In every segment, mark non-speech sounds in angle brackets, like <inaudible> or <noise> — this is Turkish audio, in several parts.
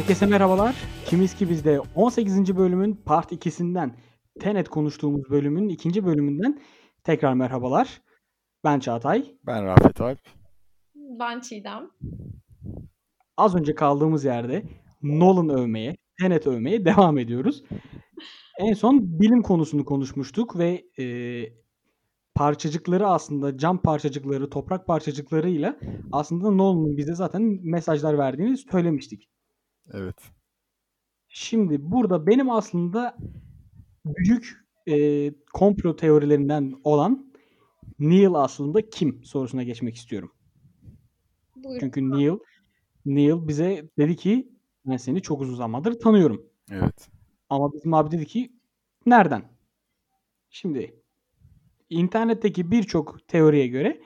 Herkese merhabalar. Kimiz ki bizde 18. bölümün part 2'sinden Tenet konuştuğumuz bölümün ikinci bölümünden tekrar merhabalar. Ben Çağatay. Ben Rafet Alp. Ben Çiğdem. Az önce kaldığımız yerde Nolan övmeye, Tenet övmeye devam ediyoruz. En son bilim konusunu konuşmuştuk ve e, parçacıkları aslında cam parçacıkları, toprak parçacıklarıyla aslında Nolan'ın bize zaten mesajlar verdiğini söylemiştik. Evet. Şimdi burada benim aslında büyük e, komplo teorilerinden olan Neil aslında kim sorusuna geçmek istiyorum. Buyurun. Çünkü Neil Neil bize dedi ki ben seni çok uzun zamandır tanıyorum. Evet. Ama bizim abi dedi ki nereden? Şimdi internetteki birçok teoriye göre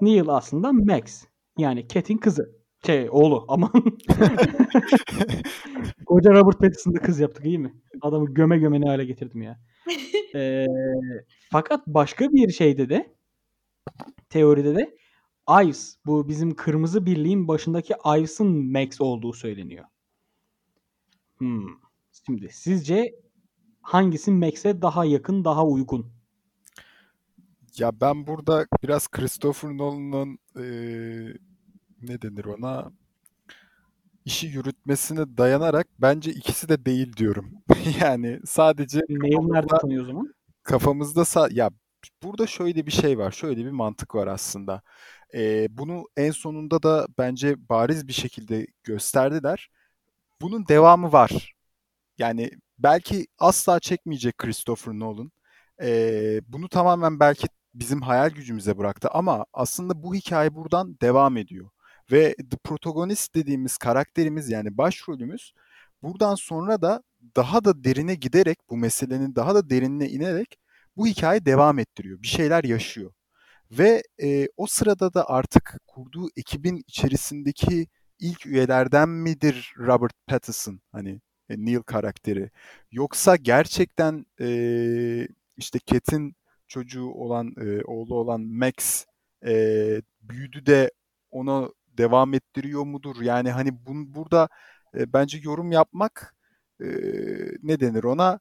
Neil aslında Max. Yani Cat'in kızı. Şey oğlu aman. <laughs> Koca Robert Pattinson'da kız yaptık iyi mi? Adamı göme göme ne hale getirdim ya. <laughs> Ee, fakat başka bir şeyde de teoride de Ives bu bizim kırmızı birliğin başındaki Ives'ın Max olduğu söyleniyor. Hmm. Şimdi sizce hangisi Max'e daha yakın, daha uygun? Ya ben burada biraz Christopher Nolan'ın eee, ne denir ona işi yürütmesine dayanarak bence ikisi de değil diyorum. <laughs> Yani sadece Neil nerede tanıyor o zaman? kafamızda sa- ya burada şöyle bir şey var, şöyle bir mantık var aslında. Eee, bunu en sonunda da bence bariz bir şekilde gösterdiler. Bunun devamı var. Yani belki asla çekmeyecek Christopher Nolan. Ee, bunu tamamen belki bizim hayal gücümüze bıraktı ama aslında bu hikaye buradan devam ediyor. Ve The Protagonist dediğimiz karakterimiz yani başrolümüz buradan sonra da daha da derine giderek bu meselenin daha da derinine inerek bu hikaye devam ettiriyor. Bir şeyler yaşıyor. Ve e, o sırada da artık kurduğu ekibin içerisindeki ilk üyelerden midir Robert Pattinson hani e, Neil karakteri yoksa gerçekten e, işte Cat'in çocuğu olan e, oğlu olan Max e, büyüdü de ona devam ettiriyor mudur? Yani hani bun, burada e, bence yorum yapmak e, ne denir ona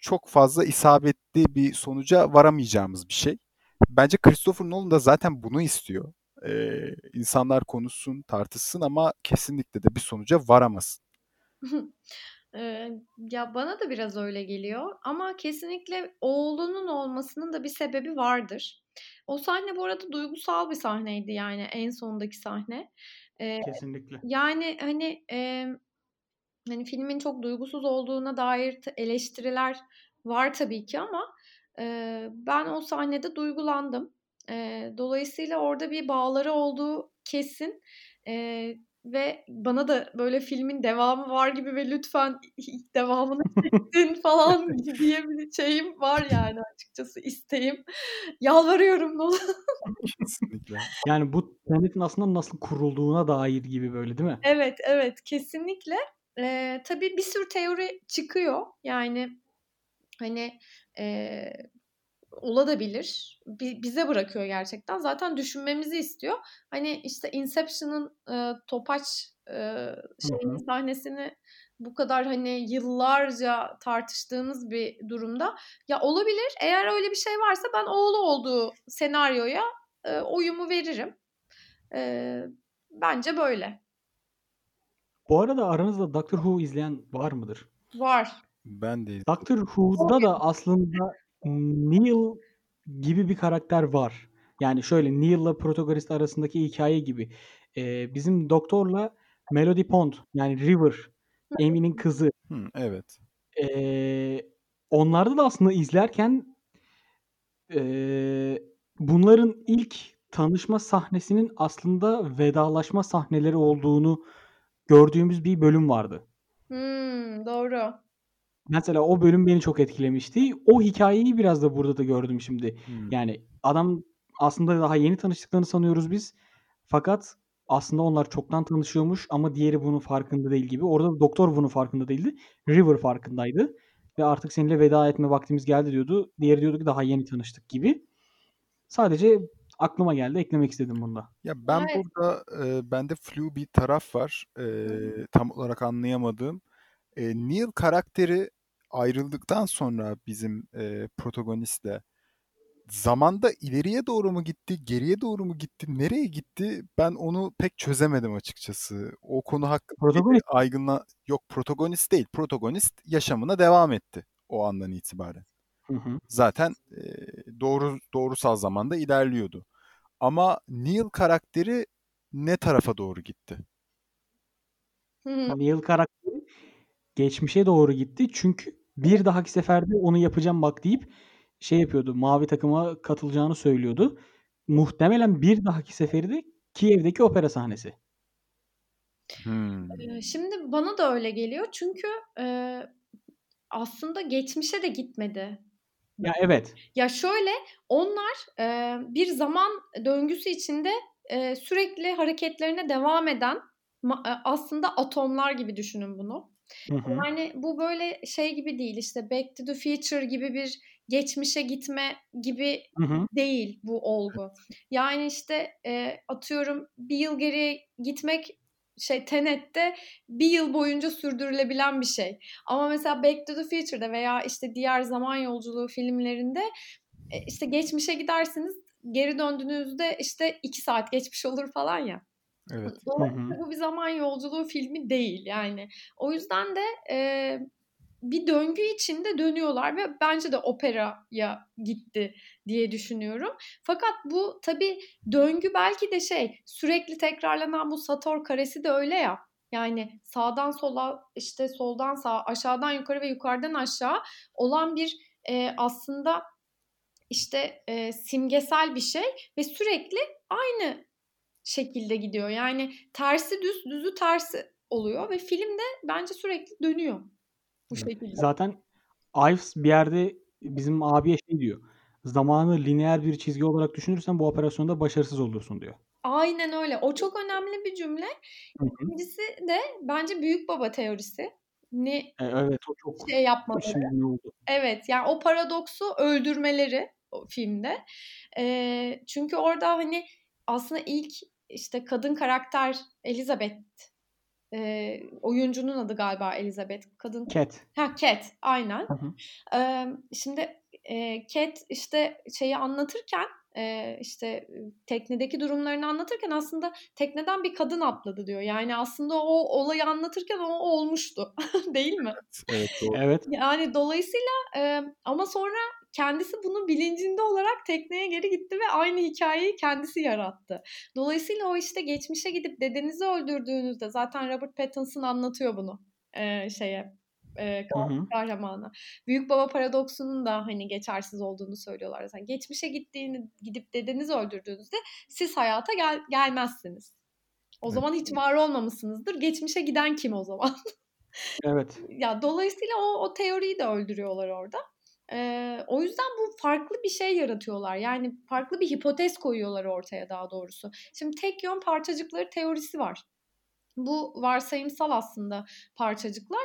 çok fazla isabetli bir sonuca varamayacağımız bir şey. Bence Christopher Nolan da zaten bunu istiyor. E, insanlar konuşsun, tartışsın ama kesinlikle de bir sonuca varamasın. Eee, <laughs> ya bana da biraz öyle geliyor ama kesinlikle oğlunun olmasının da bir sebebi vardır. O sahne bu arada duygusal bir sahneydi yani en sondaki sahne. Eee, Kesinlikle. yani hani eee, hani filmin çok duygusuz olduğuna dair eleştiriler var tabii ki ama eee, ben o sahnede duygulandım. Eee, dolayısıyla orada bir bağları olduğu kesin. Eee, ve bana da böyle filmin devamı var gibi ve lütfen <laughs> devamını çeksin <laughs> falan diye bir şeyim var yani açıkçası isteğim. Yalvarıyorum ne olur. <laughs> Kesinlikle. Yani bu Tenet'in aslında nasıl kurulduğuna dair gibi böyle değil mi? Evet evet kesinlikle. Ee, tabii bir sürü teori çıkıyor. Yani hani e, olabilir. Bi- bize bırakıyor gerçekten. Zaten düşünmemizi istiyor. Hani işte Inception'ın e, topaç e, hı. sahnesini bu kadar hani yıllarca tartıştığımız bir durumda ya olabilir. Eğer öyle bir şey varsa ben oğlu olduğu senaryoya e, oyumu veririm. E, bence böyle. Bu arada aranızda Doctor Who izleyen var mıdır? Var. Ben de Doctor Who'da da aslında Neil gibi bir karakter var. Yani şöyle Neil'la protagonist arasındaki hikaye gibi. Ee, bizim doktorla Melody Pond yani River, Amy'nin kızı. Hı, evet. Ee, onlarda da aslında izlerken ee, bunların ilk tanışma sahnesinin aslında vedalaşma sahneleri olduğunu gördüğümüz bir bölüm vardı. Hmm, doğru. Mesela o bölüm beni çok etkilemişti. O hikayeyi biraz da burada da gördüm şimdi. Hmm. Yani adam aslında daha yeni tanıştıklarını sanıyoruz biz. Fakat aslında onlar çoktan tanışıyormuş ama diğeri bunun farkında değil gibi. Orada doktor bunun farkında değildi. River farkındaydı. Ve artık seninle veda etme vaktimiz geldi diyordu. Diğeri diyordu ki daha yeni tanıştık gibi. Sadece aklıma geldi eklemek istedim bunda. Ya ben Evet. burada e, bende flu bir taraf var. E, tam olarak anlayamadığım. E, Neil karakteri ayrıldıktan sonra bizim e, protagonistle zamanda ileriye doğru mu gitti, geriye doğru mu gitti, nereye gitti? Ben onu pek çözemedim açıkçası. O konu hakkında Protagonist. aygınla yok protagonist değil. Protagonist yaşamına devam etti o andan itibaren. Hı hı. Zaten e, doğru doğrusal zamanda ilerliyordu. Ama Neil karakteri ne tarafa doğru gitti? Hı hı. Neil karakteri geçmişe doğru gitti. Çünkü bir dahaki seferde onu yapacağım bak deyip şey yapıyordu. Mavi takıma katılacağını söylüyordu. Muhtemelen bir dahaki seferi de Kiev'deki opera sahnesi. Hmm. Şimdi bana da öyle geliyor çünkü, eee, aslında geçmişe de gitmedi. Ya evet. Ya şöyle, onlar, eee, bir zaman döngüsü içinde, eee, sürekli hareketlerine devam eden aslında atomlar gibi düşünün bunu. Hı hı. Yani bu böyle şey gibi değil, işte Back to the Future gibi bir geçmişe gitme gibi Hı hı. değil bu olgu. Yani işte, eee, atıyorum 1 yıl geriye gitmek şey Tenet'te 1 yıl boyunca sürdürülebilen bir şey. Ama mesela Back to the Future'da veya işte diğer zaman yolculuğu filmlerinde, eee, işte geçmişe gidersiniz, geri döndüğünüzde işte 2 saat geçmiş olur falan ya. Evet. Dolayısıyla bu bir zaman yolculuğu filmi değil yani. O yüzden de, eee, bir döngü içinde dönüyorlar ve bence de operaya gitti diye düşünüyorum. Fakat bu tabii döngü belki de şey, sürekli tekrarlanan bu Sator karesi de öyle ya. Yani sağdan sola, işte soldan sağa, aşağıdan yukarı ve yukarıdan aşağı olan bir, eee, aslında işte, eee, simgesel bir şey ve sürekli aynı şekilde gidiyor. Yani tersi düz, düzü tersi oluyor ve film de bence sürekli dönüyor bu şekilde. Zaten Ives bir yerde bizim abiye şey diyor. Zamanı lineer bir çizgi olarak düşünürsen bu operasyonda başarısız olursun diyor. Aynen öyle. O çok önemli bir cümle. İkincisi de bence büyük baba teorisi. Ne E, evet o çok şey yapmaları. oldu? Evet, yani o paradoksu öldürmeleri o filmde. Eee, çünkü orada hani aslında ilk işte kadın karakter Elizabeth, eee, oyuncunun adı galiba Elizabeth. Kadın Cat. Ha Cat, aynen. Hı hı. Emm, şimdi, eee, Cat işte şeyi anlatırken, eee, işte, teknedeki durumlarını anlatırken aslında tekneden bir kadın atladı diyor. Yani aslında o olayı anlatırken o olmuştu. <laughs> Değil mi? Evet, doğru. Evet. Yani dolayısıyla, emm, ama sonra kendisi bunun bilincinde olarak tekneye geri gitti ve aynı hikâyeyi kendisi yarattı. Dolayısıyla o işte geçmişe gidip dedenizi öldürdüğünüzde zaten Robert Pattinson anlatıyor bunu, eee, şeye, hı. kahramana. Büyük baba paradoksunun da hani geçersiz olduğunu söylüyorlar zaten. Geçmişe gittiğini gidip dedenizi öldürdüğünüzde siz hayata gel gelmezsiniz. O Evet. zaman hiç var olmamışsınızdır. Geçmişe giden kim o zaman? <laughs> Evet. Ya dolayısıyla o o teoriyi de öldürüyorlar orada. Eee, o yüzden bu farklı bir şey yaratıyorlar. Yani farklı bir hipotez koyuyorlar ortaya daha doğrusu. Şimdi tek yön parçacıkları teorisi var. Bu varsayımsal aslında parçacıklar.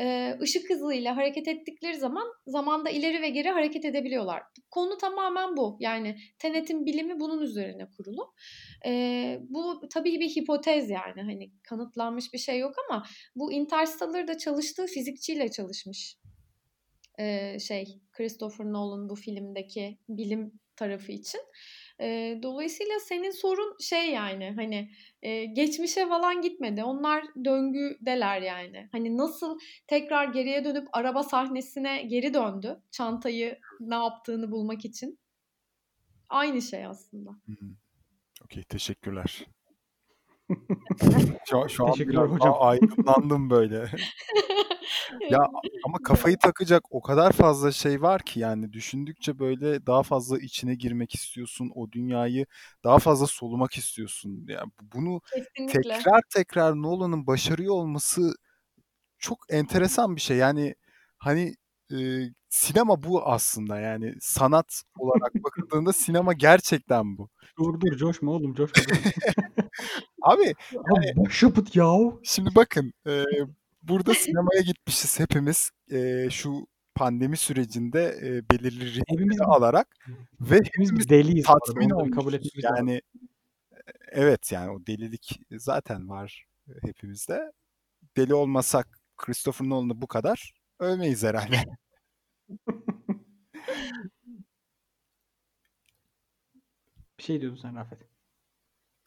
Eee, ışık hızıyla hareket ettikleri zaman zamanda ileri ve geri hareket edebiliyorlar. Konu tamamen bu. Yani Tenet'in bilimi bunun üzerine kurulu. Eee, bu tabii bir hipotez yani hani kanıtlanmış bir şey yok ama bu Interstellar'da çalıştığı fizikçiyle çalışmış. Eee, şey Christopher Nolan bu filmdeki bilim tarafı için. Eee, dolayısıyla senin sorun şey yani hani, eee, geçmişe falan gitmedi. Onlar döngüdeler yani. Hani nasıl tekrar geriye dönüp araba sahnesine geri döndü çantayı ne yaptığını bulmak için. Aynı şey aslında. Okay, teşekkürler. Şu an şu an Teşekkürler biraz hocam. daha aydınlandım böyle. <laughs> Ya ama kafayı takacak o kadar fazla şey var ki yani düşündükçe böyle daha fazla içine girmek istiyorsun. O dünyayı daha fazla solumak istiyorsun. Ya bunu Kesinlikle. tekrar tekrar Nolan'ın başarıyor olması çok enteresan bir şey. Yani hani e, sinema bu aslında yani sanat olarak bakıldığında sinema gerçekten bu. Dur dur coşma oğlum coşma. <laughs> Abi Abi başyapıt yahu. Şimdi bakın e, burada sinemaya gitmişiz hepimiz. E, şu pandemi sürecinde e, belirli Hepimiz alarak ve hepimiz hepimiz deliyiz tatmin bir kabul olmuşuz. etmemiz. Yani e, evet yani o delilik zaten var hepimizde. Deli olmasak Christopher Nolan'ı bu kadar övmeyiz herhalde. <laughs> Bir şey diyordun sen Rafet.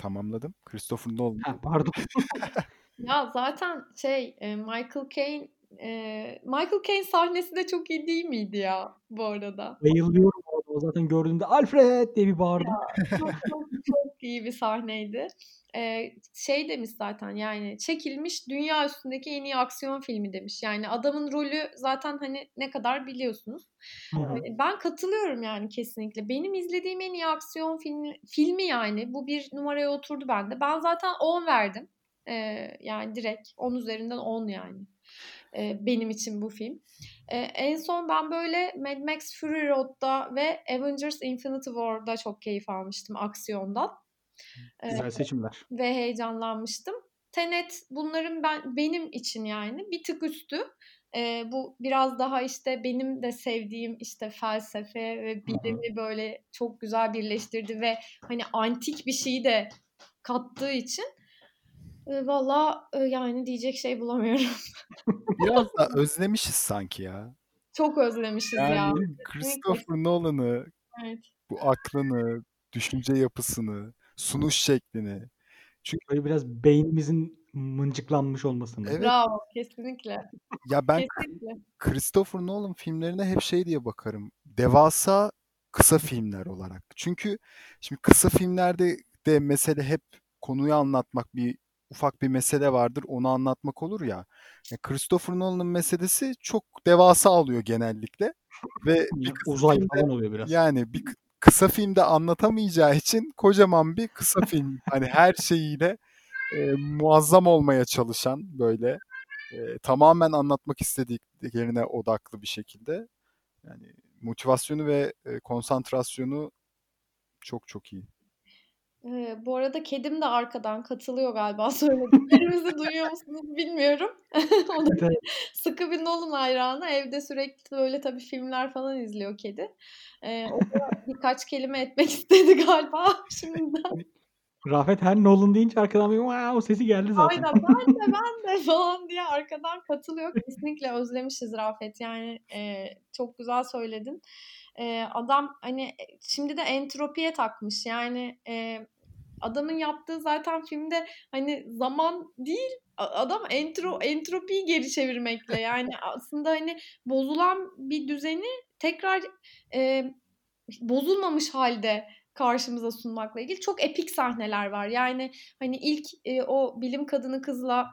Tamamladım. Christopher Nolan. Ha, pardon. <laughs> Ya zaten şey e, Michael Caine e, Michael Caine sahnesi de çok iyi değil miydi ya bu arada? Bayılıyorum. O zaten gördüğümde Alfred diye bir bağırdım. Çok çok çok iyi bir sahneydi. Ee, şey demiş zaten yani çekilmiş dünya üstündeki en iyi aksiyon filmi demiş. Yani adamın rolü zaten hani ne kadar biliyorsunuz. Hı hı. Ee, Ben katılıyorum yani kesinlikle. Benim izlediğim en iyi aksiyon filmi, filmi yani bu bir numaraya oturdu bende. Ben zaten 10 verdim. Ee, yani direkt 10 üzerinden 10 yani. Ee, benim için bu film. Ee, en son ben böyle Mad Max Fury Road'da ve Avengers Infinity War'da çok keyif almıştım aksiyondan. Ee, Güzel seçimler. ve heyecanlanmıştım. Tenet bunların ben benim için yani bir tık üstü. Ee, bu biraz daha işte benim de sevdiğim işte felsefe ve bilimi böyle çok güzel birleştirdi ve hani antik bir şeyi de kattığı için e, valla e, yani diyecek şey bulamıyorum. <laughs> Biraz da özlemişiz sanki ya. Çok özlemişiz ya. Yani Christopher Nolan'ı, Evet. bu aklını, düşünce yapısını, sunuş şeklini. Böyle biraz beynimizin mıncıklanmış olmasını. Evet. Bravo kesinlikle. Ya ben Kesinlikle. Christopher Nolan filmlerine hep şey diye bakarım. Devasa kısa filmler olarak. Çünkü şimdi kısa filmlerde de mesele hep konuyu anlatmak bir ufak bir mesele vardır. Onu anlatmak olur ya. Ya Christopher Nolan'ın meselesi çok devasa alıyor genellikle ve bir Uzay filmde falan oluyor biraz. yani bir kı- kısa filmde anlatamayacağı için kocaman bir kısa film. <laughs> Hani her şeyiyle e, muazzam olmaya çalışan böyle e, tamamen anlatmak istediklerine odaklı bir şekilde. Yani motivasyonu ve e, konsantrasyonu çok çok iyi. Ee, bu arada kedim de arkadan katılıyor galiba <laughs> söylediklerimizi duyuyor musunuz bilmiyorum. <laughs> o da Evet, evet. sıkı bir Nolan hayranı. Evde sürekli böyle tabii filmler falan izliyor kedi. Ee, o da <laughs> birkaç kelime etmek istedi galiba şimdiden. Rafet her Nolan deyince arkadan bir wow sesi geldi zaten. Aynen ben de ben de falan diye arkadan katılıyor. Kesinlikle özlemişiz Rafet. Yani e, çok güzel söyledin. E, adam hani e, şimdi de entropiye takmış. Yani e, adamın yaptığı zaten filmde hani zaman değil adam entro entropiyi geri çevirmekle. Yani aslında hani bozulan bir düzeni tekrar e, bozulmamış halde karşımıza sunmakla ilgili çok epik sahneler var. Yani hani ilk e, o bilim kadını kızla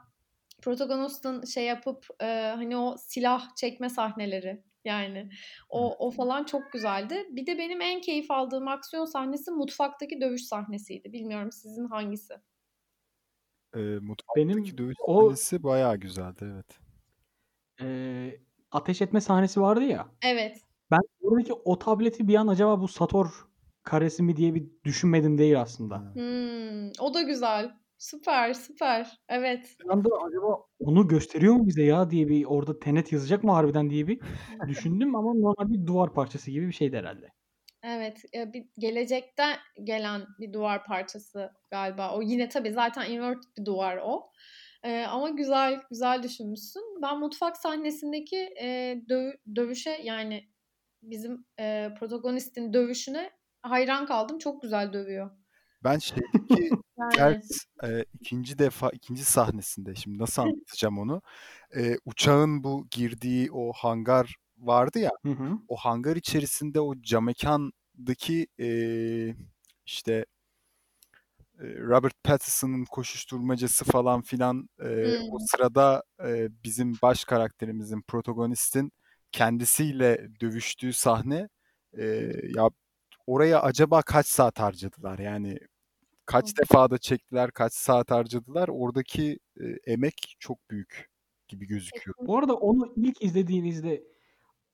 protagonistun şey yapıp e, hani o silah çekme sahneleri yani o o falan çok güzeldi. Bir de benim en keyif aldığım aksiyon sahnesi mutfaktaki dövüş sahnesiydi. Bilmiyorum sizin hangisi? E, mutfaktaki Benim dövüş o sahnesi bayağı güzeldi evet. e, ateş etme sahnesi vardı ya. Evet. Ben oradaki o tableti bir an acaba bu Sator karesi mi diye bir düşünmedim değil aslında. Hmm, o da güzel. Süper, süper. Evet. Bir anda acaba onu gösteriyor mu bize ya diye bir orada Tenet yazacak mı harbiden diye bir <laughs> düşündüm ama normal bir duvar parçası gibi bir şeydi herhalde. Evet, bir gelecekten gelen bir duvar parçası galiba. O yine tabii zaten inverted bir duvar o. E, ama güzel güzel düşünmüşsün. Ben mutfak sahnesindeki e, döv- dövüşe yani bizim e, protagonistin dövüşüne hayran kaldım. Çok güzel dövüyor. Ben şeydeki <laughs> Gert e, ikinci defa ikinci sahnesinde şimdi nasıl anlatacağım onu? E, uçağın bu girdiği o hangar vardı ya. Hı hı. O hangar içerisinde o camekandaki e, işte e, Robert Pattinson'ın koşuşturmacası falan filan e, o sırada e, bizim baş karakterimizin protagonistin kendisiyle dövüştüğü sahne e, ya oraya acaba kaç saat harcadılar? Yani kaç defa da çektiler, kaç saat harcadılar? Oradaki e, emek çok büyük gibi gözüküyor. Bu arada onu ilk izlediğinizde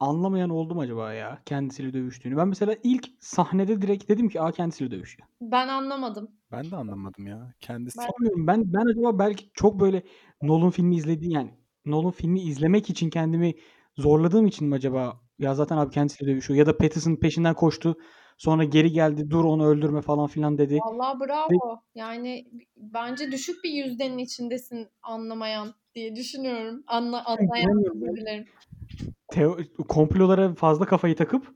anlamayan oldu mu acaba ya kendisiyle dövüştüğünü? Ben mesela ilk sahnede direkt dedim ki aa kendisiyle dövüşüyor. ben anlamadım. Ben de anlamadım ya. Kendisi Ben Bilmiyorum ben ben acaba belki çok böyle Nolan filmi izlediğim yani Nolan filmi izlemek için kendimi zorladığım için mi acaba? Ya zaten abi kendisiyle dövüşüyor. Ya da Pattinson peşinden koştu. Sonra geri geldi. Dur onu öldürme falan filan dedi. Vallahi Ve bravo. Yani bence düşük bir yüzdenin içindesin anlamayan diye düşünüyorum. Anla, anlayan dilerim. Teo- komplolara fazla kafayı takıp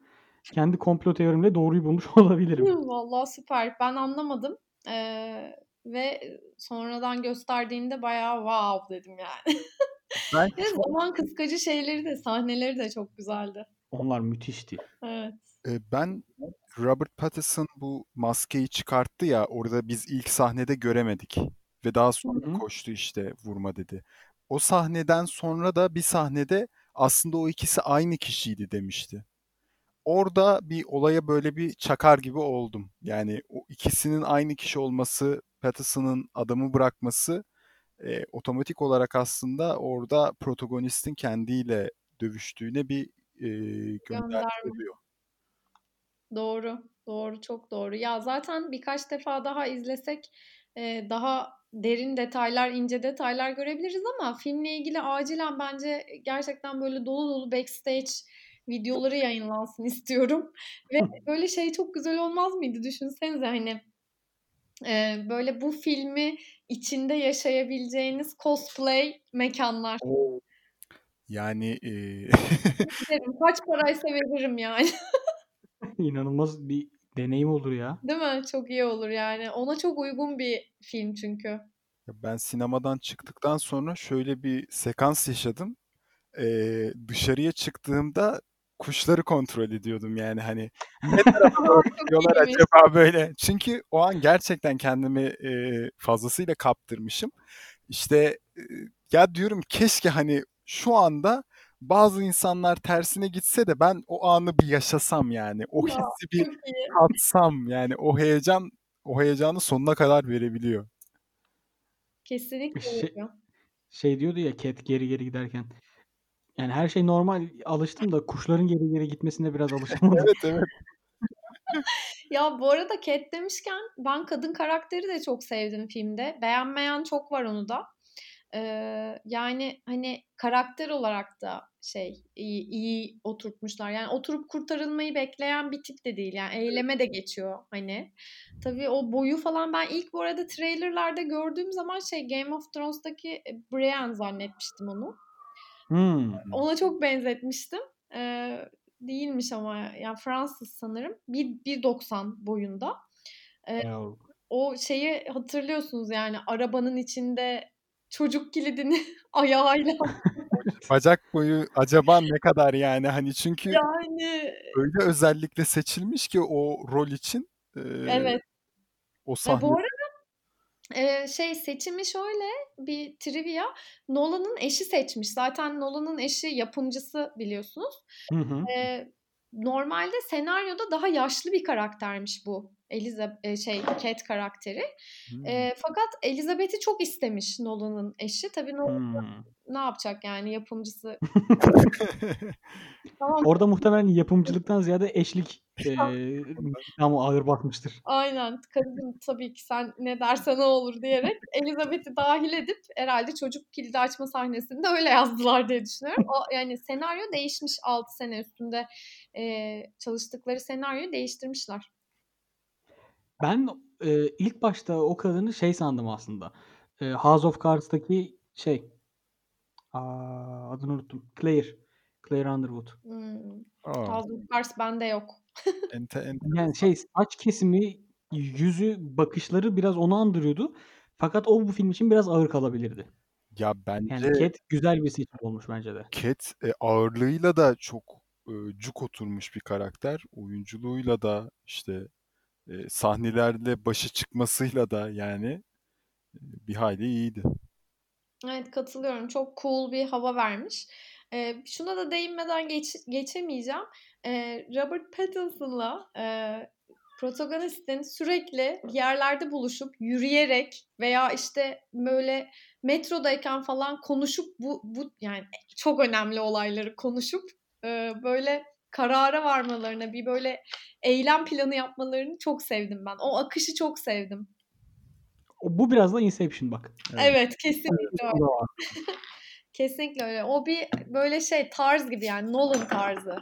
kendi komplo teorimle doğruyu bulmuş <laughs> olabilirim. Hı, Vallahi süper. Ben anlamadım. Ee, ve sonradan gösterdiğinde bayağı wow dedim yani. Ben <laughs> Ve zaman kıskacı şeyleri de sahneleri de çok güzeldi. Onlar müthişti. Evet. E, ben Robert Pattinson bu maskeyi çıkarttı ya orada biz ilk sahnede göremedik ve daha sonra Hı. koştu işte vurma dedi. O sahneden sonra da bir sahnede aslında o ikisi aynı kişiydi demişti. Orada bir olaya böyle bir çakar gibi oldum. Yani o ikisinin aynı kişi olması, Pattinson'ın adamı bırakması e, otomatik olarak aslında orada protagonistin kendiyle dövüştüğüne bir e, Gönderme. oluyor. Doğru. Doğru. Çok doğru. Ya zaten birkaç defa daha izlesek e, daha derin detaylar, ince detaylar görebiliriz ama filmle ilgili acilen bence gerçekten böyle dolu dolu backstage videoları yayınlansın <laughs> istiyorum. Ve böyle şey çok güzel olmaz mıydı? Düşünsenize hani e, böyle bu filmi içinde yaşayabileceğiniz cosplay mekanlar. Yani e. <laughs> Kaç paraysa veririm yani. <laughs> İnanılmaz bir deneyim olur ya. Değil mi? Çok iyi olur yani. Ona çok uygun bir film çünkü. ben sinemadan çıktıktan sonra şöyle bir sekans yaşadım. E, dışarıya çıktığımda kuşları kontrol ediyordum yani hani ne <laughs> tarafa doğru gidiyorlar acaba böyle. Çünkü o an gerçekten kendimi e, fazlasıyla kaptırmışım. İşte e, ya diyorum keşke hani şu anda bazı insanlar tersine gitse de ben o anı bir yaşasam yani. O Ya hissi bir tatsam yani o heyecan o heyecanı sonuna kadar verebiliyor. Kesinlikle Şey, şey diyordu ya Cat geri geri giderken. Yani her şey normal alıştım da kuşların geri geri gitmesine biraz alışamadım. <laughs> Evet evet. <laughs> Ya bu arada Cat demişken ben kadın karakteri de çok sevdim filmde. Beğenmeyen çok var onu da. Ee, yani hani karakter olarak da şey iyi, iyi oturtmuşlar. Yani oturup kurtarılmayı bekleyen bir tip de değil. Yani eyleme de geçiyor hani. Tabii o boyu falan ben ilk bu arada trailerlarda gördüğüm zaman şey Game of Thrones'taki Brienne zannetmiştim onu. Hmm. Ona çok benzetmiştim. Ee, değilmiş ama yani Fransız sanırım. 1.90 boyunda. Ee, Ya, o şeyi hatırlıyorsunuz yani arabanın içinde çocuk kilidini <laughs> ayağıyla <laughs> Bacak boyu acaba ne kadar yani hani çünkü yani öyle özellikle seçilmiş ki o rol için e, evet. o sahne bu arada e, şey seçimi şöyle bir trivia. Nolan'ın eşi seçmiş. Zaten Nolan'ın eşi yapımcısı biliyorsunuz. Hı hı. E, normalde senaryoda daha yaşlı bir karaktermiş bu. Elizabeth şey Cat karakteri. Hmm. E, fakat Elizabeth'i çok istemiş Nolan'ın eşi. Tabii Nolan Hmm. ne yapacak yani yapımcısı. <laughs> Tamam Orada muhtemelen yapımcılıktan ziyade eşlik eee intihamı ağır basmıştır. aynen karıcığım tabii ki sen ne dersen o olur diyerek Elizabeth'i dahil edip herhalde çocuk kilidi açma sahnesinde öyle yazdılar diye düşünüyorum. O, yani senaryo değişmiş 6 sene üstünde e, çalıştıkları senaryoyu değiştirmişler. Ben eee, ilk başta o kadını şey sandım aslında. Eee, House of Cards'taki şey. Aa, adını unuttum. Claire. Claire Underwood. Hmm. Aa, House of Cards bende yok. <laughs> ente, ente. Yani şey saç kesimi, yüzü, bakışları biraz onu andırıyordu. Fakat o bu film için biraz ağır kalabilirdi. Ya Yani bence Cat güzel bir seçim olmuş bence de. Cat e, ağırlığıyla da çok e, cuk oturmuş bir karakter. Oyunculuğuyla da işte e, sahnelerle başa çıkmasıyla da yani e, bir hayli iyiydi. Evet katılıyorum. Çok cool bir hava vermiş. Ee, şuna da değinmeden geç, geçemeyeceğim. Ee, Robert Pattinson'la e, protagonistin sürekli yerlerde buluşup yürüyerek veya işte böyle metrodayken falan konuşup bu, bu yani çok önemli olayları konuşup e, böyle karara varmalarına bir böyle eylem planı yapmalarını çok sevdim ben. O akışı çok sevdim. Bu biraz da Inception bak. Evet. Evet kesinlikle öyle. <laughs> Kesinlikle öyle. O bir böyle şey tarz gibi yani Nolan tarzı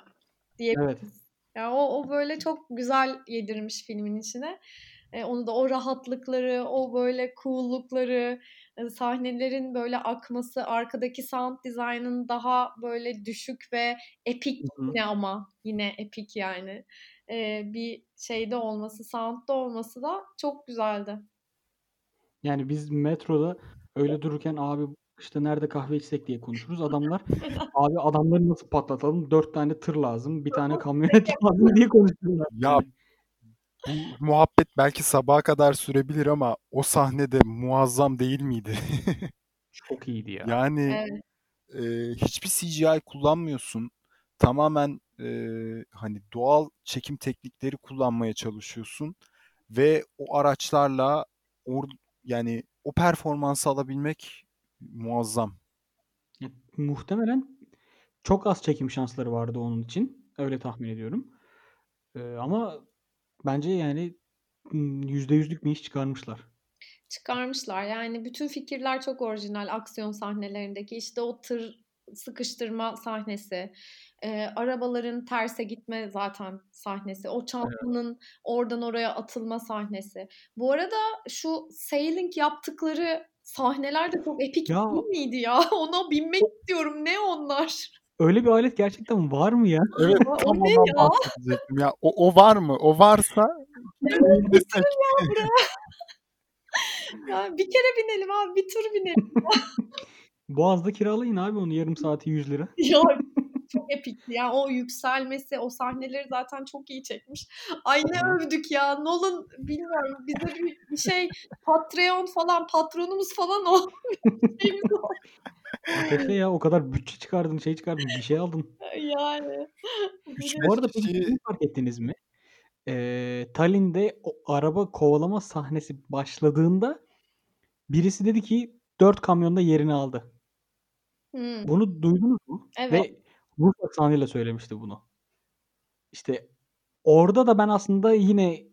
diyebiliriz. Evet. Yani o, o böyle çok güzel yedirmiş filmin içine. E, onu da o rahatlıkları, o böyle cool'lukları, sahnelerin böyle akması, arkadaki sound design'ın daha böyle düşük ve epik yine ama yine epik yani. E, bir şeyde olması, sound'da olması da çok güzeldi. Yani biz metroda öyle dururken abi işte nerede kahve içsek diye konuşuruz. Adamlar <laughs> abi adamları nasıl patlatalım? Dört tane tır lazım, bir tane kamyonet <laughs> lazım diye konuşuyorlar. Ya. Bu muhabbet belki sabaha kadar sürebilir ama o sahnede muazzam değil miydi? <laughs> Çok iyiydi ya. Yani Evet. e, hiçbir CGI kullanmıyorsun. Tamamen e, hani doğal çekim teknikleri kullanmaya çalışıyorsun ve o araçlarla or, yani o performansı alabilmek muazzam. Ya, muhtemelen çok az çekim şansları vardı onun için. Öyle tahmin ediyorum. Ee, ama bence yani yüzde yüzlük bir iş çıkarmışlar. Çıkarmışlar. Yani bütün fikirler çok orijinal aksiyon sahnelerindeki. İşte o tır sıkıştırma sahnesi, e, arabaların terse gitme zaten sahnesi, o çantanın oradan oraya atılma sahnesi. Bu arada şu sailing yaptıkları sahneler de çok epik Ya değil miydi ya? <laughs> Ona binmek istiyorum. Ne onlar? Öyle bir alet gerçekten var mı ya? Evet O tam ne ondan ya? bahsedecektim ya. O, o var mı? O varsa <laughs> desek. <laughs> Ya bir kere binelim abi, bir tur binelim. <laughs> Boğaz'da kiralayın abi onu yarım saati 100 lira. Ya çok epikti. Yani o yükselmesi, o sahneleri zaten çok iyi çekmiş. Ay ne övdük ya. Nolan bilmiyorum bize bir, bir şey Patreon falan patronumuz falan o. Şeyimiz o. Ateşle ya o kadar bütçe çıkardın şey çıkardın bir şey aldın. Yani. Üç Bu arada peki kişi- şunu fark ettiniz mi? Ee, Tallinn'de o araba kovalama sahnesi başladığında birisi dedi ki dört kamyonda yerini aldı. Hmm, Bunu duydunuz mu? Evet. Ve Rus aksanıyla söylemişti bunu. İşte orada da ben aslında yine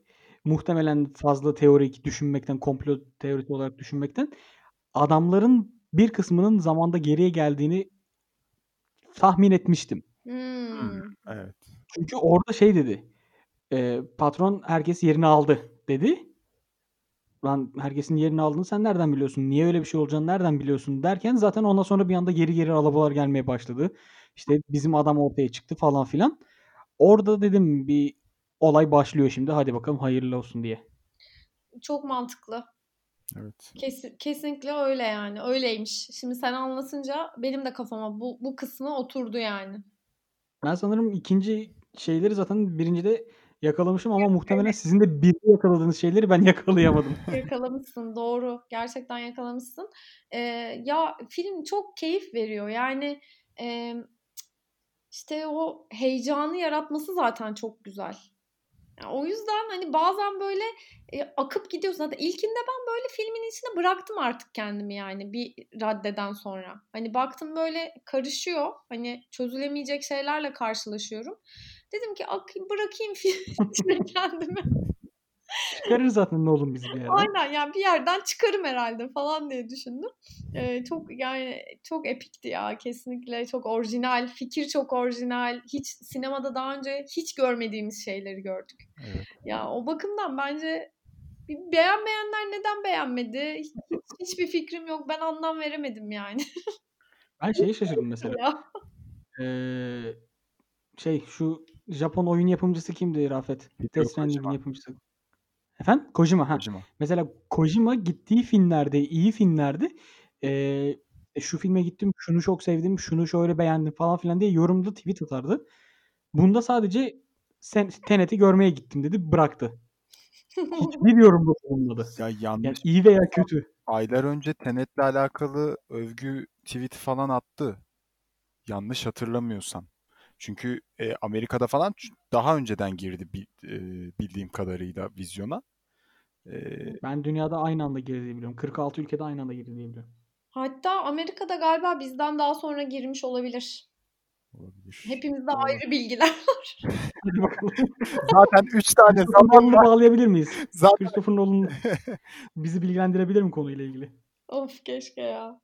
muhtemelen fazla teorik düşünmekten, komplo teorisi olarak düşünmekten adamların bir kısmının zamanda geriye geldiğini tahmin etmiştim. hmm. Evet. Çünkü orada şey dedi. e, patron herkes yerini aldı dedi. Lan herkesin yerini aldığını sen nereden biliyorsun? Niye öyle bir şey olacağını nereden biliyorsun derken zaten ondan sonra bir anda geri geri arabalar gelmeye başladı. İşte bizim adam ortaya çıktı falan filan. Orada dedim bir olay başlıyor şimdi. Hadi bakalım hayırlı olsun diye. Çok mantıklı. Evet. Kesin, kesinlikle öyle yani. Öyleymiş. Şimdi sen anlatınca benim de kafama bu, bu kısmı oturdu yani. Ben sanırım ikinci şeyleri zaten birincide yakalamışım ama muhtemelen sizin de bir yakaladığınız şeyleri ben <laughs> yakalayamadım. <laughs> Yakalamışsın doğru. Gerçekten yakalamışsın. Ee, ya film çok keyif veriyor. Yani e, işte o heyecanı yaratması zaten çok güzel. O yüzden hani bazen böyle e, akıp gidiyorsun. Zaten ilkinde ben böyle filmin içine bıraktım artık kendimi yani bir raddeden sonra. Hani baktım böyle karışıyor. Hani çözülemeyecek şeylerle karşılaşıyorum. Dedim ki akayım bırakayım <laughs> filmin içine kendimi. Çıkarır zaten ne olur bizi bir yerden. Aynen yani bir yerden çıkarım herhalde falan diye düşündüm. Ee, çok yani çok epikti ya kesinlikle çok orijinal fikir çok orijinal hiç sinemada daha önce hiç görmediğimiz şeyleri gördük. Evet. Ya o bakımdan bence bir beğenmeyenler neden beğenmedi hiç, hiçbir fikrim yok ben anlam veremedim yani. <laughs> Ben şeye şaşırdım mesela. ya. Ee, şey şu Japon oyun yapımcısı kimdi Rafet? Death Stranding'in yapımcısı. Efendim? Kojima. Ha. Kojima. Mesela Kojima gittiği filmlerde, iyi filmlerde ee, şu filme gittim, şunu çok sevdim, şunu şöyle beğendim falan filan diye yorumda tweet atardı. Bunda sadece sen Tenet'i görmeye gittim dedi, bıraktı. Hiçbir <laughs> yorumda bulunmadı. Ya Yani yanlış. iyi veya kötü. Aylar önce Tenet'le alakalı övgü tweet falan attı. Yanlış hatırlamıyorsam. Çünkü e, Amerika'da falan daha önceden girdi bi- e, bildiğim kadarıyla vizyona. E, Ben dünyada aynı anda girdi biliyorum. 46 ülkede aynı anda girdi biliyorum. Hatta Amerika'da galiba bizden daha sonra girmiş olabilir. olabilir. Hepimizde Olabilir. ayrı bilgiler <laughs> var. Hadi bakalım. <laughs> Zaten 3 tane Christopher zaman Nolan'ı var. bağlayabilir miyiz? Zaten Christopher Nolan <laughs> bizi bilgilendirebilir mi konuyla ilgili? of keşke ya.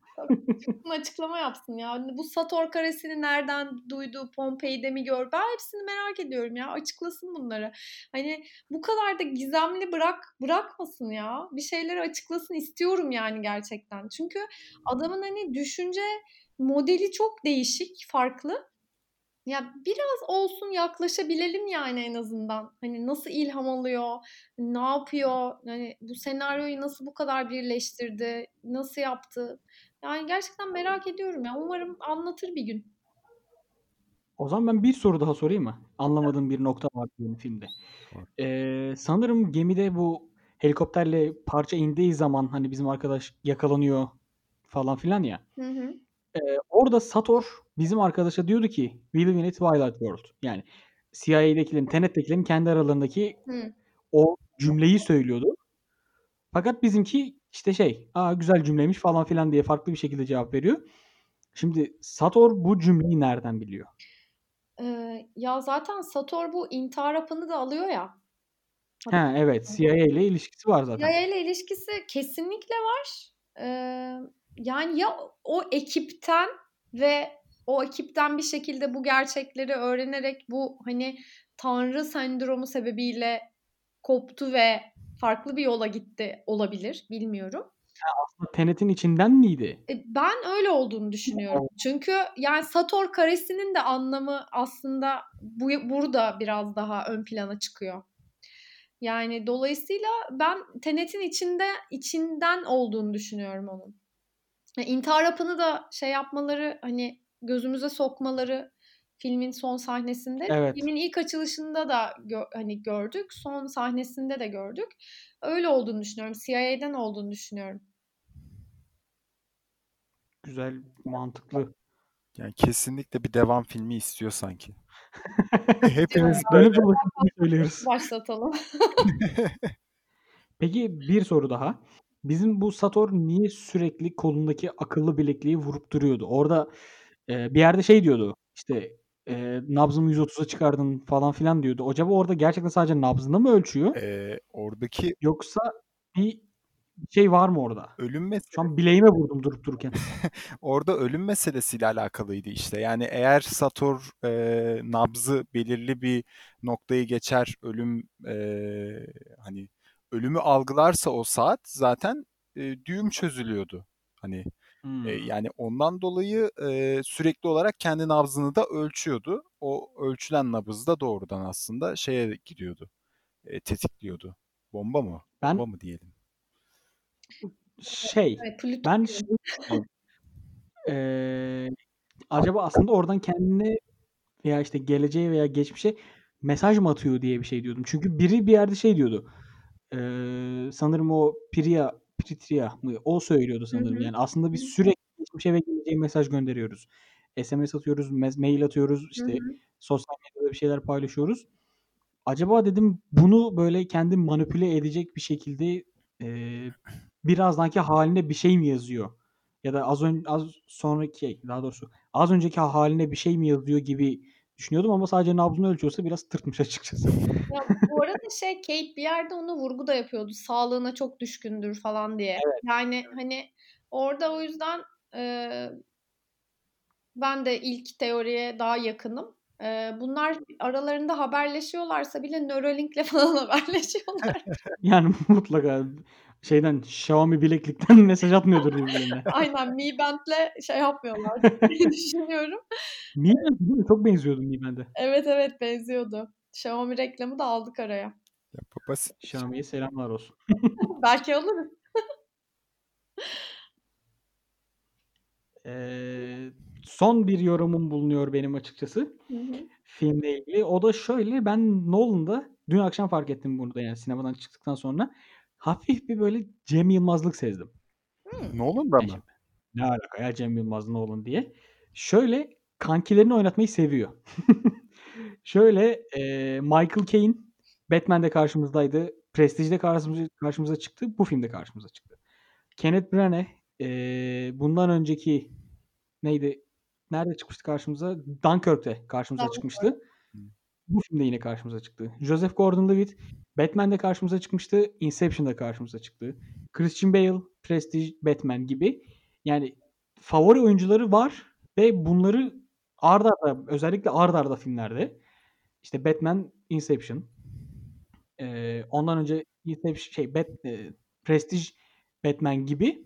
Açıklama yapsın ya. Hani bu Sator karesini nereden duydu? Pompei'de mi gör? Ben hepsini merak ediyorum ya. Açıklasın bunları. Hani bu kadar da gizemli bırak bırakmasın ya. Bir şeyleri açıklasın istiyorum yani gerçekten. Çünkü adamın hani düşünce modeli çok değişik, farklı. Ya biraz olsun yaklaşabilelim yani en azından. Hani nasıl ilham alıyor, ne yapıyor, hani bu senaryoyu nasıl bu kadar birleştirdi, nasıl yaptı. Yani gerçekten merak ediyorum ya. Umarım anlatır bir gün. O zaman ben bir soru daha sorayım mı? Anlamadığım bir nokta var benim filmde. Ee, sanırım gemide bu helikopterle parça indiği zaman hani bizim arkadaş yakalanıyor falan filan ya. Hı hı. Ee, orada Sator bizim arkadaşa diyordu ki We live in a Twilight World. Yani CIA'dekilerin, Tenet'tekilerin kendi aralarındaki Hı. o cümleyi söylüyordu. Fakat bizimki işte şey, aa güzel cümleymiş falan filan diye farklı bir şekilde cevap veriyor. Şimdi Sator bu cümleyi nereden biliyor? Ee, ya zaten Sator bu intihar hapını da alıyor ya. Ha evet, CIA ile ilişkisi var zaten. CIA ile ilişkisi kesinlikle var. Ee, yani ya o ekipten ve o ekipten bir şekilde bu gerçekleri öğrenerek bu hani tanrı sendromu sebebiyle koptu ve farklı bir yola gitti olabilir. Bilmiyorum. Aslında Tenet'in içinden miydi? E, Ben öyle olduğunu düşünüyorum. Çünkü yani Sator karesinin de anlamı aslında bu burada biraz daha ön plana çıkıyor. Yani dolayısıyla ben Tenet'in içinde içinden olduğunu düşünüyorum onun. Yani intihar hapını da şey yapmaları hani gözümüze sokmaları filmin son sahnesinde. Evet. Filmin ilk açılışında da gö- hani gördük. Son sahnesinde de gördük. Öyle olduğunu düşünüyorum. CIA'den olduğunu düşünüyorum. Güzel, mantıklı. Yani kesinlikle bir devam filmi istiyor sanki. <laughs> Hepimiz bunu <laughs> <laughs> söylüyoruz. Başlatalım. Peki bir soru daha. Bizim bu Sator niye sürekli kolundaki akıllı bilekliği vurup duruyordu? Orada e, bir yerde şey diyordu. İşte e, nabzımı 130'a çıkardın falan filan diyordu. Acaba orada gerçekten sadece nabzını mı ölçüyor? Ee, oradaki Yoksa bir şey var mı orada? ölüm meselesi Şu an bileğime vurdum durup dururken. <laughs> orada ölüm meselesiyle alakalıydı işte. Yani eğer Sator e, nabzı belirli bir noktayı geçer, ölüm e, hani ölümü algılarsa o saat zaten e, düğüm çözülüyordu. Hani Hmm. e, yani ondan dolayı e, sürekli olarak kendi nabzını da ölçüyordu. O ölçülen nabız da doğrudan aslında şeye gidiyordu. E, tetikliyordu. Bomba mı? Ben Bomba mı diyelim? şey, ben şey. Eee, acaba aslında oradan kendine veya işte geleceğe veya geçmişe mesaj mı atıyor diye bir şey diyordum. Çünkü biri bir yerde şey diyordu. Eee, sanırım o Priya, Pritria mı? O söylüyordu Hı sanırım. hı. Yani aslında Hı biz hı. sürekli geçmişe ve geleceğe mesaj gönderiyoruz. SMS atıyoruz, mail atıyoruz, Hı işte hı. sosyal medyada bir şeyler paylaşıyoruz. Acaba dedim bunu böyle kendi manipüle edecek bir şekilde eee birazdanki haline bir şey mi yazıyor? Ya da az ön, az sonraki daha doğrusu az önceki haline bir şey mi yazıyor gibi düşünüyordum ama sadece nabzını ölçüyorsa biraz tırtmış açıkçası. Ya <laughs> bu arada şey Kate bir yerde ona vurgu da yapıyordu. Sağlığına çok düşkündür falan diye. Evet. Yani hani orada o yüzden e, ben de ilk teoriye daha yakınım. E, bunlar aralarında haberleşiyorlarsa bile Neuralink'le <laughs> falan haberleşiyorlar. <laughs> Yani mutlaka şeyden Xiaomi bileklikten <laughs> mesaj atmıyordur birbirine. Aynen Mi Band'le şey yapmıyorlar diye <laughs> düşünüyorum. Mi Band? Çok benziyordu Mi Band'e. Evet evet benziyordu. Xiaomi reklamı da aldık araya. Ya, basit şey. Xiaomi'ye selamlar olsun. <laughs> Belki alırız. Eee, son bir yorumum bulunuyor benim açıkçası Hı hı. filmle ilgili. O da şöyle ben Nolan'da dün akşam fark ettim bunu da yani sinemadan çıktıktan sonra hafif bir böyle Cem Yılmazlık sezdim. Hmm. Nolan da Ya mı? ne alaka ya Cem Yılmaz Nolan diye. Şöyle kankilerini oynatmayı seviyor. <laughs> Şöyle eee, Michael Caine Batman'de karşımızdaydı. Prestige'de karşımıza, karşımıza çıktı. Bu filmde karşımıza çıktı. Kenneth Branagh eee, bundan önceki neydi? Nerede çıkmıştı karşımıza? Dunkirk'te karşımıza Dunkirk. çıkmıştı. Bu filmde yine karşımıza çıktı. Joseph Gordon-Levitt Batman'de karşımıza çıkmıştı. Inception'da karşımıza çıktı. Christian Bale, Prestige, Batman gibi. Yani favori oyuncuları var ve bunları ard arda özellikle ard arda filmlerde işte Batman, Inception eee, ondan önce Inception şey Bat, eee, Prestige, Batman gibi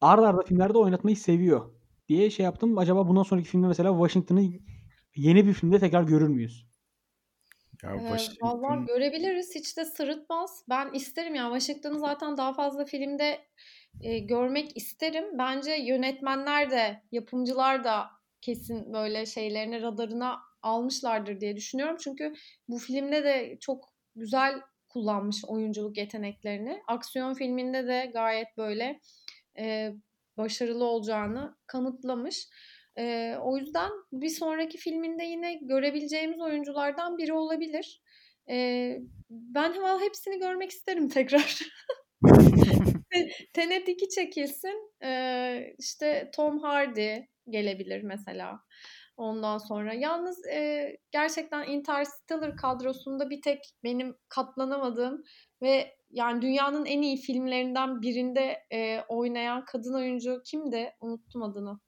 ard arda filmlerde oynatmayı seviyor diye şey yaptım. Acaba bundan sonraki filmde mesela Washington'ı yeni bir filmde tekrar görür müyüz? Ya Washington vallahi görebiliriz. Hiç de sırıtmaz. Ben isterim yani Washington'ı zaten daha fazla filmde e, görmek isterim. Bence yönetmenler de, yapımcılar da kesin böyle şeylerini radarına almışlardır diye düşünüyorum. Çünkü bu filmde de çok güzel kullanmış oyunculuk yeteneklerini. Aksiyon filminde de gayet böyle e, başarılı olacağını kanıtlamış. E, o yüzden bir sonraki filminde yine görebileceğimiz oyunculardan biri olabilir. E, ben hemen hepsini görmek isterim <laughs> tekrar. Tenet 2 çekilsin. E, işte Tom Hardy gelebilir mesela. Ondan sonra yalnız e, gerçekten Interstellar kadrosunda bir tek benim katlanamadığım ve yani dünyanın en iyi filmlerinden birinde e, oynayan kadın oyuncu kimdi? Unuttum adını.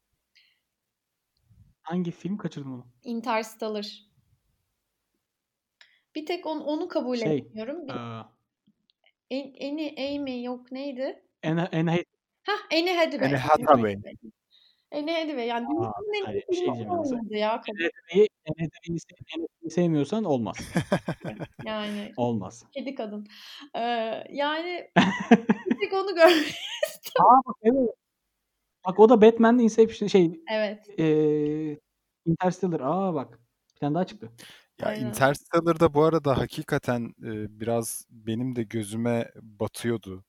Hangi film kaçırdım onu? Interstellar. Bir tek onu, onu kabul Şey, etmiyorum. Bir, eee, en, Eni Amy yok neydi? Anne, Anne Hah Annie Hathaway. Anne Hathaway. Annie Hathaway. Yani Aa, bir şey oynadı ya kadın. Hathaway'i Hathaway'i se- Hathaway'i sevmiyorsan olmaz. <laughs> Yani Olmaz. kedi kadın. Ee, yani <laughs> bir tek onu görmek. Aa bak evet. Bak o da Batman Inception şey Evet. eee Interstellar. Aa bak. Bir tane daha çıktı. Ya Aynen. Interstellar'da bu arada hakikaten e, biraz benim de gözüme batıyordu.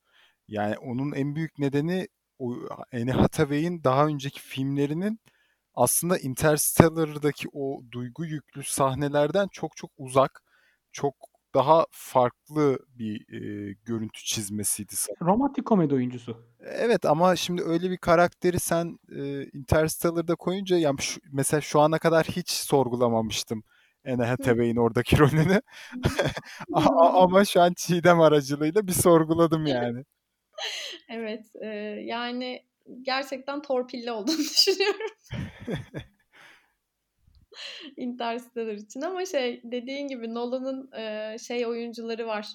Yani onun en büyük nedeni o Anne Hathaway'in daha önceki filmlerinin aslında Interstellar'daki o duygu yüklü sahnelerden çok çok uzak, çok daha farklı bir e, görüntü çizmesiydi sanırım. Romantik komedi oyuncusu. Evet ama şimdi öyle bir karakteri sen e, Interstellar'da koyunca yani şu, mesela şu ana kadar hiç sorgulamamıştım Anne Hathaway'in oradaki <laughs> rolünü. Ama şu an Çiğdem aracılığıyla bir sorguladım yani. <laughs> Evet. e, yani gerçekten torpilli olduğunu <laughs> düşünüyorum. Interstellar için ama şey dediğin gibi Nolan'ın e, şey oyuncuları var.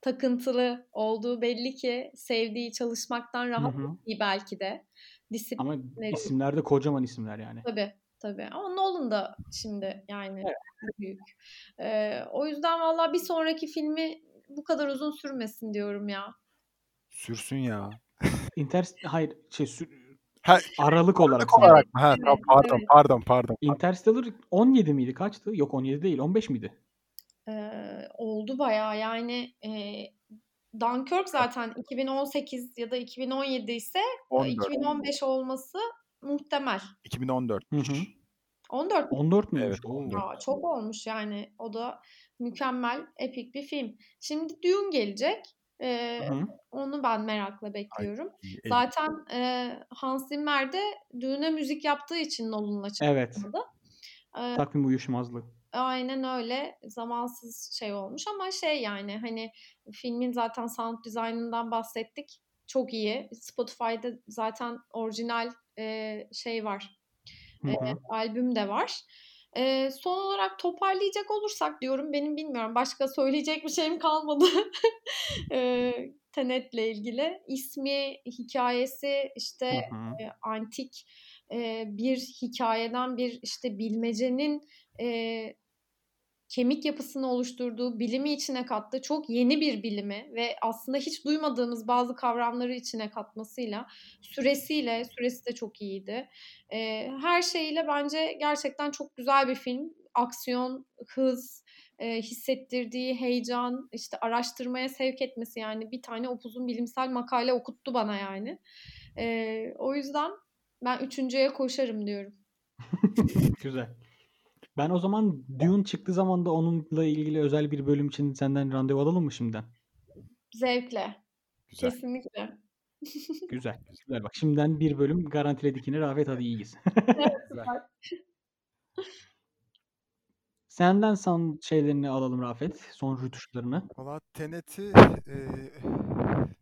Takıntılı olduğu belli ki sevdiği çalışmaktan rahat iyi belki de. Ama isimler de kocaman isimler yani. tabii tabii ama Nolan da şimdi yani Evet. büyük. E, o yüzden valla bir sonraki filmi bu kadar uzun sürmesin diyorum ya. Sürsün ya. Inter hayır şey sü- Ha, aralık olarak. Aralık olarak mı? Ha, evet, pardon, evet. pardon, pardon. Interstellar 17 miydi? Kaçtı? Yok 17 değil. 15 miydi? Eee, oldu bayağı yani e, Dunkirk zaten 2018 ya da 2017 ise e, 14. 2015 olması muhtemel. 2014. Hı hı. 14 mü? 14 müymüş? Evet, Oo. 14. Aa, çok olmuş yani o da mükemmel epik bir film. Şimdi Dune gelecek. Hı hı. onu ben merakla bekliyorum. İyi, el- Zaten e, Hans Zimmer de Dune'e müzik yaptığı için Nolan'la Evet. çalışmadı. Eee, Takvim uyuşmazlığı. Aynen öyle. Zamansız şey olmuş ama şey yani hani filmin zaten sound design'ından bahsettik. Çok iyi. Spotify'da zaten orijinal e, şey var. E, albüm de var. E, son olarak toparlayacak olursak diyorum benim bilmiyorum başka söyleyecek bir şeyim kalmadı. <laughs> e, Tenet'le ilgili. İsmi, hikayesi işte Hı hı. e, antik e, bir hikayeden bir işte bilmecenin e, kemik yapısını oluşturduğu bilimi içine kattı. Çok yeni bir bilimi ve aslında hiç duymadığımız bazı kavramları içine katmasıyla, süresiyle, süresi de çok iyiydi. E, her şeyiyle bence gerçekten çok güzel bir film. Aksiyon, hız, e, hissettirdiği heyecan, işte araştırmaya sevk etmesi yani bir tane upuzun bilimsel makale okuttu bana yani. E, o yüzden ben üçüncüye koşarım diyorum. <laughs> Güzel. Ben o zaman Dune çıktığı zaman da onunla ilgili özel bir bölüm için senden randevu alalım mı şimdiden? Zevkle. Güzel. Kesinlikle. <laughs> Güzel. Güzel bak. Şimdiden bir bölüm garantiledik yine. Rafet hadi iyiyiz. Evet. <laughs> Senden son şeylerini alalım Rafet. Son rütuşlarını. Valla Tenet'i eee,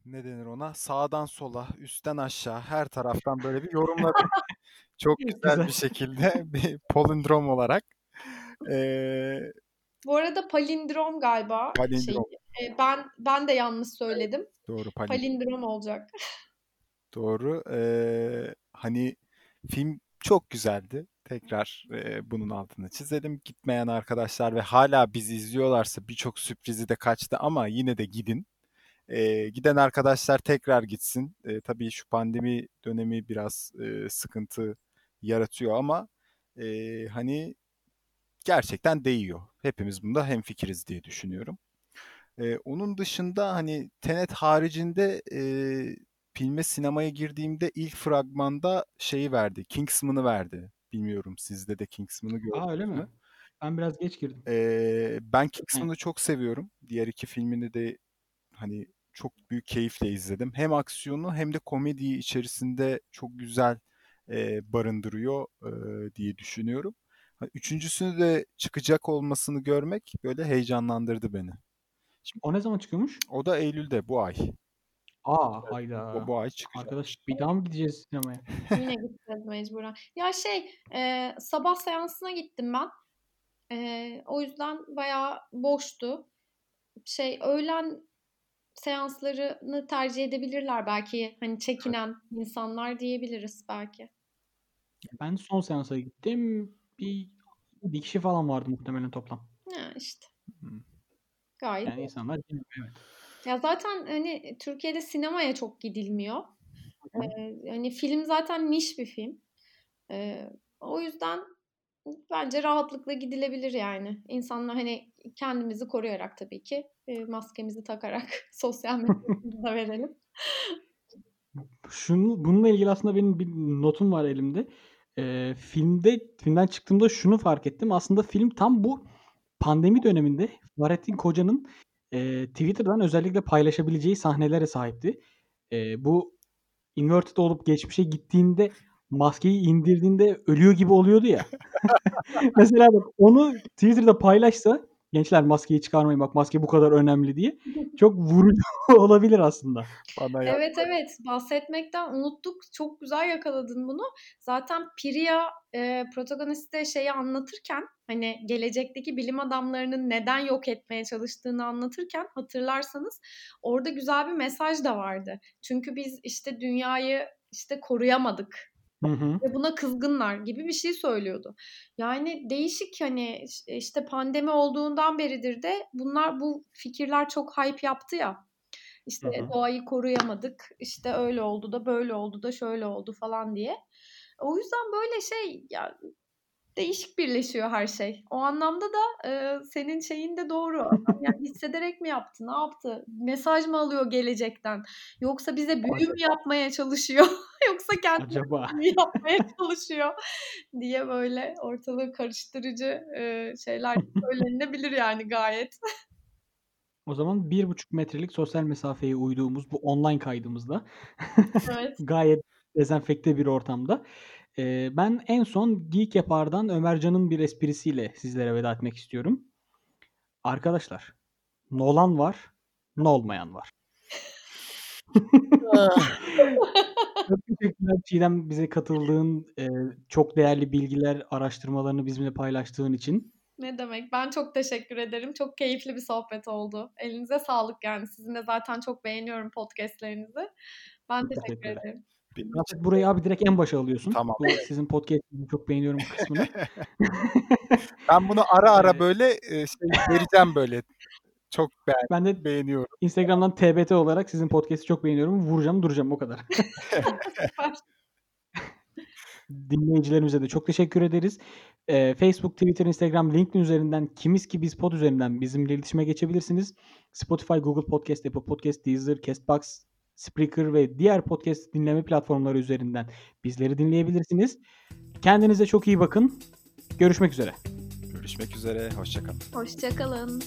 ne denir ona? Sağdan sola, üstten aşağı, her taraftan böyle bir yorumladım. <laughs> Çok güzel Güzel. bir şekilde bir polindrom olarak. Eee, Bu arada palindrom galiba palindrom. E, ben ben de yanlış söyledim. Doğru palindrom. Palindrom olacak. <laughs> Doğru. Eee, hani film çok güzeldi. Tekrar eee, bunun altını çizelim. Gitmeyen arkadaşlar ve hala bizi izliyorlarsa birçok sürprizi de kaçtı ama yine de gidin. Eee, giden arkadaşlar tekrar gitsin. Eee, tabii şu pandemi dönemi biraz eee, sıkıntı yaratıyor ama eee, hani gerçekten değiyor. Hepimiz bunda hemfikiriz diye düşünüyorum. Eee, onun dışında hani Tenet haricinde eee filme sinemaya girdiğimde ilk fragmanda şeyi verdi. Kingsman'ı verdi. Bilmiyorum sizde de Kingsman'ı Aa öyle gördünüz mi? mü? Ben biraz geç girdim. Eee, ben. Kingsman'ı çok seviyorum. Diğer iki filmini de hani çok büyük keyifle izledim. Hem aksiyonu hem de komediyi içerisinde çok güzel eee, barındırıyor eee, diye düşünüyorum. Üçüncüsünü de çıkacak olmasını görmek böyle heyecanlandırdı beni. Şimdi O ne zaman çıkıyormuş? o da Eylül'de bu ay. Aa Evet, bu, hayda. bu ay çıkacak. Arkadaş bir daha mı gideceğiz sinemaya? <laughs> Yine gideceğiz mecburen. Ya şey e, sabah seansına gittim ben. E, o yüzden bayağı boştu. Şey öğlen seanslarını tercih edebilirler belki. Hani çekinen insanlar diyebiliriz belki. Ben son seansa gittim. Bir, bir kişi falan vardı muhtemelen toplam. Ya işte Hı. gayet Yani insanlar evet. Ya zaten hani Türkiye'de sinemaya çok gidilmiyor. Ee, hani film zaten niş bir film. Ee, o yüzden bence rahatlıkla gidilebilir yani. İnsanlar hani kendimizi koruyarak tabii ki e, maskemizi takarak <laughs> sosyal medyamızı da verelim. Şunu, bununla ilgili aslında benim bir notum var elimde. Ee, filmde filmden çıktığımda şunu fark ettim. Aslında film tam bu pandemi döneminde Fahrettin Koca'nın e, Twitter'dan özellikle paylaşabileceği sahnelere sahipti. E, bu inverted olup geçmişe gittiğinde maskeyi indirdiğinde ölüyor gibi oluyordu ya. <laughs> <laughs> Mesela bak onu Twitter'da paylaşsa gençler maskeyi çıkarmayın bak maske bu kadar önemli diye çok vurucu <laughs> olabilir aslında. Bana ya. Evet evet bahsetmekten unuttuk. Çok güzel yakaladın bunu. Zaten Priya e, protagoniste şeyi anlatırken hani gelecekteki bilim adamlarının neden yok etmeye çalıştığını anlatırken hatırlarsanız orada güzel bir mesaj da vardı. Çünkü biz işte dünyayı işte koruyamadık Hı hı. ve buna kızgınlar gibi bir şey söylüyordu. Yani değişik hani işte pandemi olduğundan beridir de bunlar bu fikirler çok hype yaptı ya. İşte Hı hı. doğayı koruyamadık. işte öyle oldu da böyle oldu da şöyle oldu falan diye. O yüzden böyle şey ya değişik birleşiyor her şey. O anlamda da e, senin şeyin de doğru. <laughs> Yani hissederek mi yaptı? Ne yaptı? Mesaj mı alıyor gelecekten? Yoksa bize büyü mü yapmaya çalışıyor? <laughs> Yoksa kendi Acaba <laughs> mi yapmaya çalışıyor diye böyle ortalığı karıştırıcı e, şeyler söylenebilir yani gayet. o zaman bir buçuk metrelik sosyal mesafeye uyduğumuz bu online kaydımızda Evet. gayet dezenfekte bir ortamda. Ee, ben en son Geek Yapar'dan Ömercan'ın bir esprisiyle sizlere veda etmek istiyorum. Arkadaşlar, Nolan var, ne olmayan var. Çok teşekkürler Çiğdem bize katıldığın, e, çok değerli bilgiler, araştırmalarını bizimle paylaştığın için. Ne demek? Ben çok teşekkür ederim. Çok keyifli bir sohbet oldu. Elinize sağlık yani. Sizin de zaten çok beğeniyorum podcastlerinizi. Ben teşekkür ederim. Rafet için burayı abi direkt en başa alıyorsun. Tamam. Bu sizin podcast'inizi çok beğeniyorum kısmını. <laughs> ben bunu ara ara Ee, böyle e, şey vereceğim böyle. Çok beğen ben de beğeniyorum. Instagram'dan TBT olarak sizin podcast'i çok beğeniyorum. Vuracağım duracağım o kadar. <laughs> Dinleyicilerimize de çok teşekkür ederiz. Ee, Facebook, Twitter, Instagram, LinkedIn üzerinden Kimiz ki biz pod üzerinden bizimle iletişime geçebilirsiniz. Spotify, Google Podcast, Apple Podcast, Deezer, Castbox, Spreaker ve diğer podcast dinleme platformları üzerinden bizleri dinleyebilirsiniz. Kendinize çok iyi bakın. Görüşmek üzere. Görüşmek üzere. Hoşçakalın. Hoşçakalın.